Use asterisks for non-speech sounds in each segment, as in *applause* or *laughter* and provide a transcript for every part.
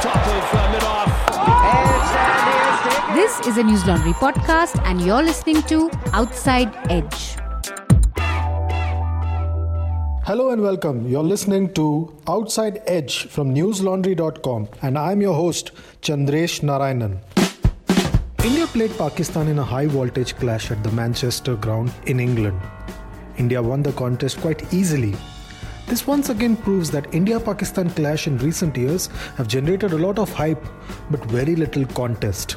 top of uh, mid off. This is a News Laundry podcast, and you're listening to Outside Edge. Hello and welcome. You're listening to Outside Edge from newslaundry.com, and I'm your host, Chandresh Narayanan. India played Pakistan in a high voltage clash at the Manchester ground in England. India won the contest quite easily. This once again proves that India Pakistan clash in recent years have generated a lot of hype but very little contest.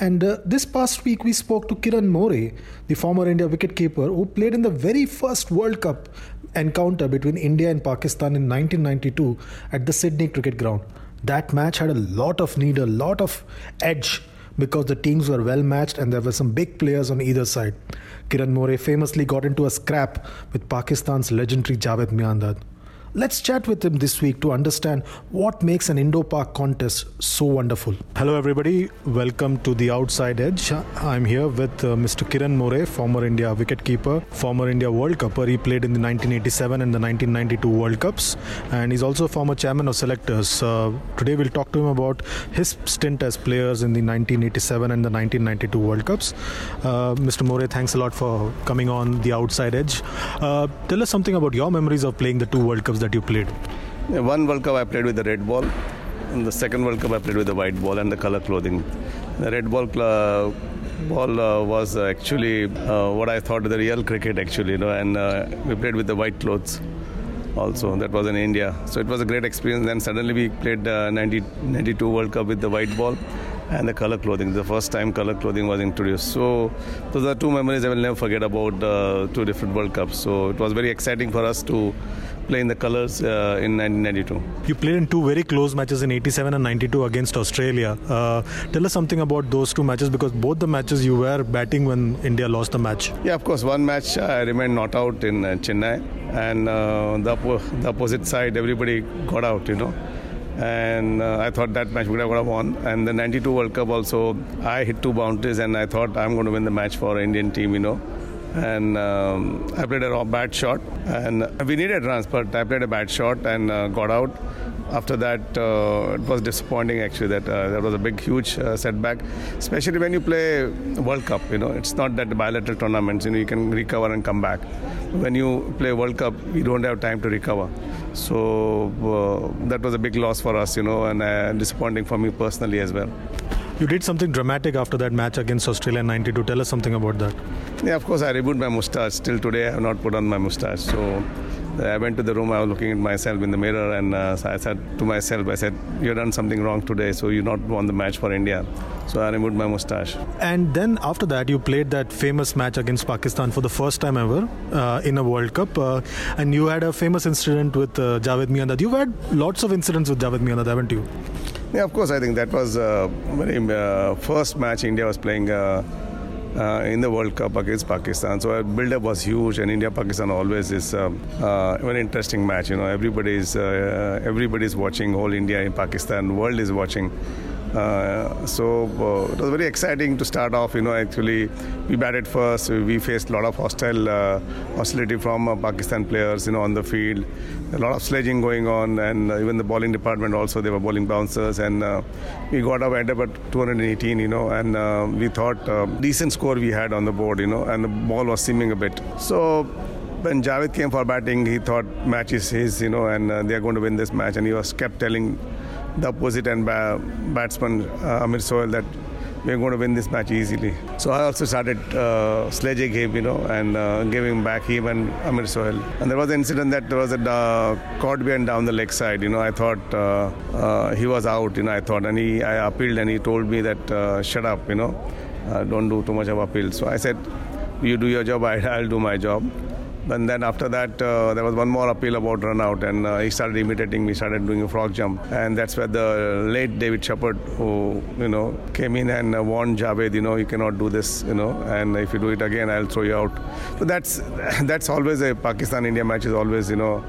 And uh, this past week, we spoke to Kiran More, the former India wicketkeeper who played in the very first World Cup encounter between India and Pakistan in 1992 at the Sydney Cricket Ground. That match had a lot of need, a lot of edge because the teams were well matched and there were some big players on either side. Kiran More famously got into a scrap with Pakistan's legendary Javed Miandad. Let's chat with him this week to understand what makes an Indo Pak contest so wonderful. Hello, everybody. Welcome to the Outside Edge. I'm here with uh, Mr. Kiran More, former India wicketkeeper, former India World Cupper. He played in the 1987 and the 1992 World Cups, and he's also former chairman of selectors. Uh, today, we'll talk to him about his stint as players in the 1987 and the 1992 World Cups. Uh, Mr. More, thanks a lot for coming on the Outside Edge. Uh, tell us something about your memories of playing the two World Cups that you played? One World Cup I played with the red ball, and the second World Cup I played with the white ball and the color clothing. The red ball cl- ball uh, was actually uh, what I thought the real cricket actually, you know, and uh, we played with the white clothes. Also, that was in India, so it was a great experience. Then suddenly we played uh, 90, 92 World Cup with the white ball and the color clothing. The first time color clothing was introduced. So those are two memories I will never forget about uh, two different World Cups. So it was very exciting for us to play in the colors uh, in 1992. You played in two very close matches in 87 and 92 against Australia. Uh, tell us something about those two matches because both the matches you were batting when India lost the match. Yeah, of course. One match I remained not out in uh, Chennai, and uh, the, the opposite side everybody got out, you know and uh, I thought that match would have won. And the 92 World Cup also, I hit two boundaries, and I thought I'm going to win the match for Indian team, you know. And um, I played a bad shot, and we needed runs, but I played a bad shot and uh, got out. After that, uh, it was disappointing actually. That uh, that was a big, huge uh, setback, especially when you play World Cup. You know, it's not that bilateral tournaments. You know, you can recover and come back. When you play World Cup, you don't have time to recover. So uh, that was a big loss for us, you know, and uh, disappointing for me personally as well. You did something dramatic after that match against Australia 92. Tell us something about that. Yeah, of course, I removed my mustache. Still today, I have not put on my mustache. So I went to the room, I was looking at myself in the mirror, and uh, I said to myself, I said, You've done something wrong today, so you not won the match for India. So I removed my mustache. And then after that, you played that famous match against Pakistan for the first time ever uh, in a World Cup. Uh, and you had a famous incident with uh, Javed Miandad. You've had lots of incidents with Javed Miandad, haven't you? Yeah, of course. I think that was uh, very uh, first match India was playing. Uh, uh, in the World Cup against Pakistan. So our build-up was huge, and India-Pakistan always is uh, very interesting match. You know, everybody is uh, everybody is watching. Whole India in Pakistan, world is watching. Uh, so uh, it was very exciting to start off. You know, actually, we batted first. We faced a lot of hostile uh, hostility from uh, Pakistan players. You know, on the field, a lot of sledging going on, and even the bowling department also they were bowling bouncers, and we got up ended up at 218. You know, and we thought decent score we had on the board. You know, and the ball was seaming a bit. So when Javed came for batting, he thought match is his, you know, and uh, they are going to win this match. And he was kept telling the opposite and ba- batsman uh, Amir Sohail that we're going to win this match easily. So I also started uh, sledging him, you know, and uh, giving back him and Amir Sohail. And there was an incident that there was a uh, caught behind down the leg side, you know. I thought uh, uh, he was out, you know. I thought, and he I appealed, and he told me that uh, shut up, you know, uh, don't do too much of appeal. So I said, you do your job, I, I'll do my job. And then after that, uh, there was one more appeal about run out, and uh, he started imitating me, started doing a frog jump, and that's where the late David Shepherd, who you know came in and uh, warned Javed, you know, you cannot do this, you know, and if you do it again, I'll throw you out. So that's *laughs* that's always a Pakistan-India match is always, you know.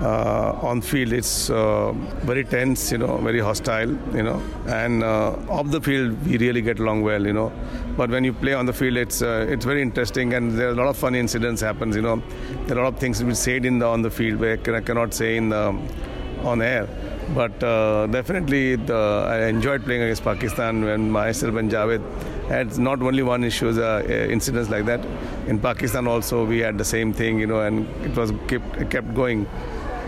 Uh, on field it's uh, very tense you know very hostile you know and uh, off the field we really get along well you know but when you play on the field it's uh, it's very interesting and there are a lot of funny incidents happens you know there are a lot of things we said in the on the field where I cannot say in the on air. But uh, definitely, the, I enjoyed playing against Pakistan when myself and Javed had not only one issue, uh, incidents like that. In Pakistan also, we had the same thing, you know, and it was kept, kept going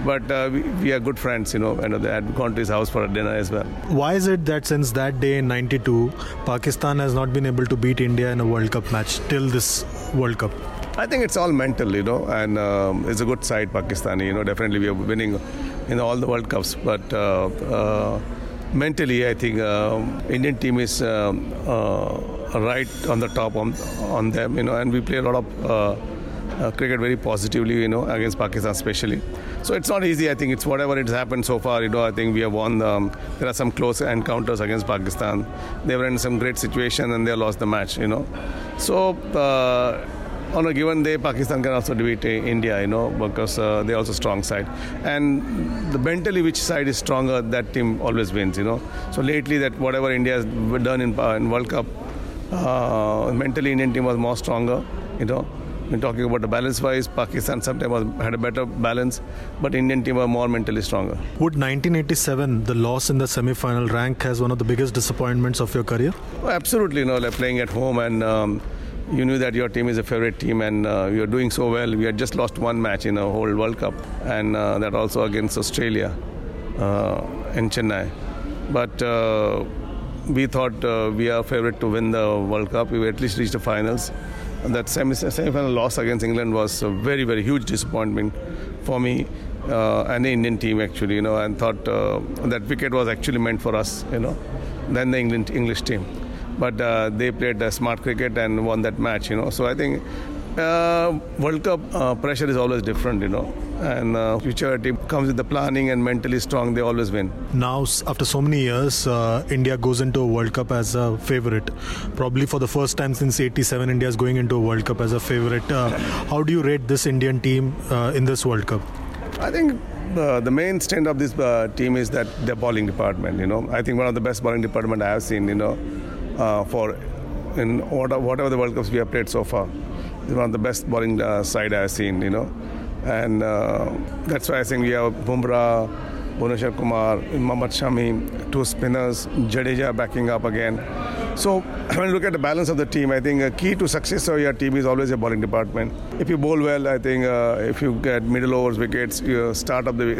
but uh, we, we, are good friends, you know, and they had gone to his house for a dinner as well. Why is it that since that day in '92, Pakistan has not been able to beat India in a World Cup match till this World Cup? I think it's all mental, you know, and um, it's a good side, Pakistani. You know, definitely we are winning in all the World Cups, but uh, uh, mentally, I think uh, Indian team is um, uh, right on the top on, on them, you know, and we play a lot of uh, uh, cricket very positively, you know, against Pakistan especially. So it's not easy. I think it's whatever it's happened so far. You know, I think we have won. There are some close encounters against Pakistan. They were in some great situation and they lost the match. You know, so. Uh, on a given day, Pakistan can also defeat India, you know, because uh, they're also strong side. And the mentally, which side is stronger, that team always wins, you know. So lately, that whatever India has done in, in World Cup, uh, mentally Indian team was more stronger, you know. When talking about the balance wise, Pakistan sometimes had a better balance, but Indian team were more mentally stronger. Would 1987, the loss in the semi-final rank as one of the biggest disappointments of your career? Oh, absolutely, you know, like playing at home and um, you knew that your team is a favorite team and uh, you're doing so well. We had just lost one match in a whole World Cup, and uh, that also against Australia uh, in Chennai. But uh, we thought uh, we are favorite to win the World Cup. We at least reached the finals that semi final loss against England was a very, very huge disappointment for me uh, and the Indian team actually, you know, and thought uh, that wicket was actually meant for us, you know, than the England English team. But uh, they played smart cricket and won that match, you know. So I think uh, World Cup uh, pressure is always different, you know. And uh, future team comes with the planning and mentally strong, they always win. Now, after so many years, uh, India goes into a World Cup as a favorite. Probably for the first time since '87, India is going into a World Cup as a favorite. Uh, how do you rate this Indian team uh, in this World Cup? I think uh, the main strength of this uh, team is that the bowling department. You know, I think one of the best bowling department I have seen. You know, uh, for in whatever the World Cups we have played so far one of the best bowling uh, side I've seen, you know. And uh, that's why I think we have Bumrah, Bhuvneshwar Kumar, Mohammad Shami, two spinners, Jadeja backing up again. So *clears throat* when you look at the balance of the team, I think a key to success of your team is always your bowling department. If you bowl well, I think uh, if you get middle overs wickets, you start up the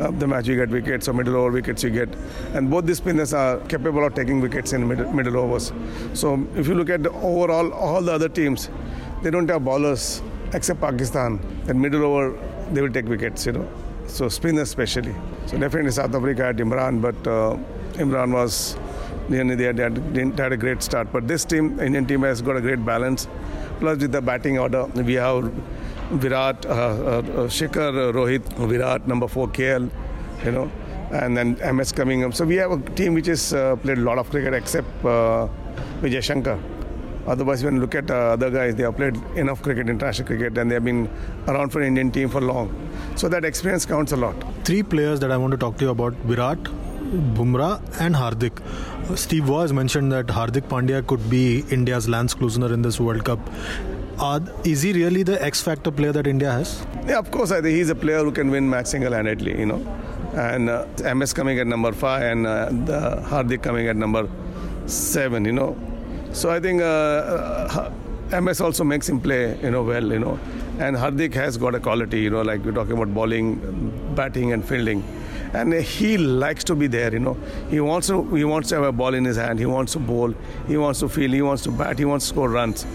uh, the match you get wickets, or middle over wickets you get, and both these spinners are capable of taking wickets in middle, middle overs. So if you look at the overall all the other teams, they don't have bowlers except Pakistan. And middle over, they will take wickets, you know. So spinners especially. So definitely South Africa had Imran, but uh, Imran was they had, they had, a great start. But this team, Indian team, has got a great balance. Plus with the batting order, we have Virat, uh, uh, Shikhar, uh, Rohit, Virat, number four, KL, you know, and then MS coming up. So we have a team which has uh, played a lot of cricket except uh, Vijay Shankar. Otherwise, when you look at uh, other guys, they have played enough cricket, international cricket, and they have been around for Indian team for long. So that experience counts a lot. Three players that I want to talk to you about Virat, Bumrah, and Hardik. Steve Waugh has mentioned that Hardik Pandya could be India's Lance Klusener in this World Cup. Uh, is he really the X factor player that India has? Yeah, of course. I think he's a player who can win match single-handedly. You know, and uh, MS coming at number five, and uh, the Hardik coming at number seven. You know, so I think uh, uh MS also makes him play, you know, well, you know. And Hardik has got a quality, you know, like we're talking about bowling, batting, and fielding. And he likes to be there, you know. He wants to he wants to have a ball in his hand. He wants to bowl. He wants to field. He wants to bat. He wants to score runs.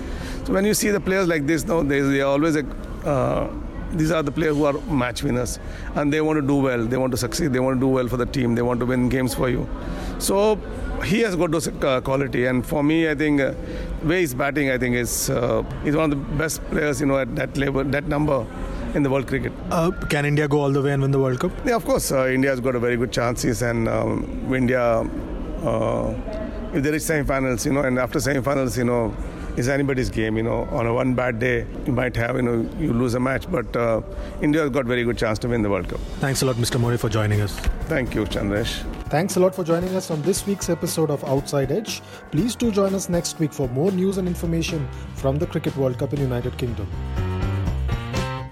So when you see the players like this, now are always a uh, these are the players who are match winners and they want to do well they want to succeed they want to do well for the team they want to win games for you so he has got those uh, quality and for me i think uh, way he's batting i think is uh, he's one of the best players you know at that level that number in the world cricket. Uh, can India go all the way and win the World Cup? Yeah, of course. Uh, India has got a very good chances, and um, India, uh, if they reach semi-finals, you know, and after semi-finals, you know, is anybody's game. You know, on a one bad day, you might have, you know, you lose a match, but uh, India has got very good chance to win the World Cup. Thanks a lot, Mr. More, for joining us. Thank you, Chandresh. Thanks a lot for joining us on this week's episode of Outside Edge. Please do join us next week for more news and information from the Cricket World Cup in United Kingdom.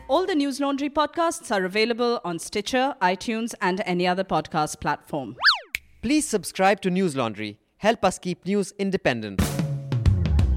All the News Laundry podcasts are available on Stitcher, iTunes, and any other podcast platform. Please subscribe to News Laundry. Help us keep news independent.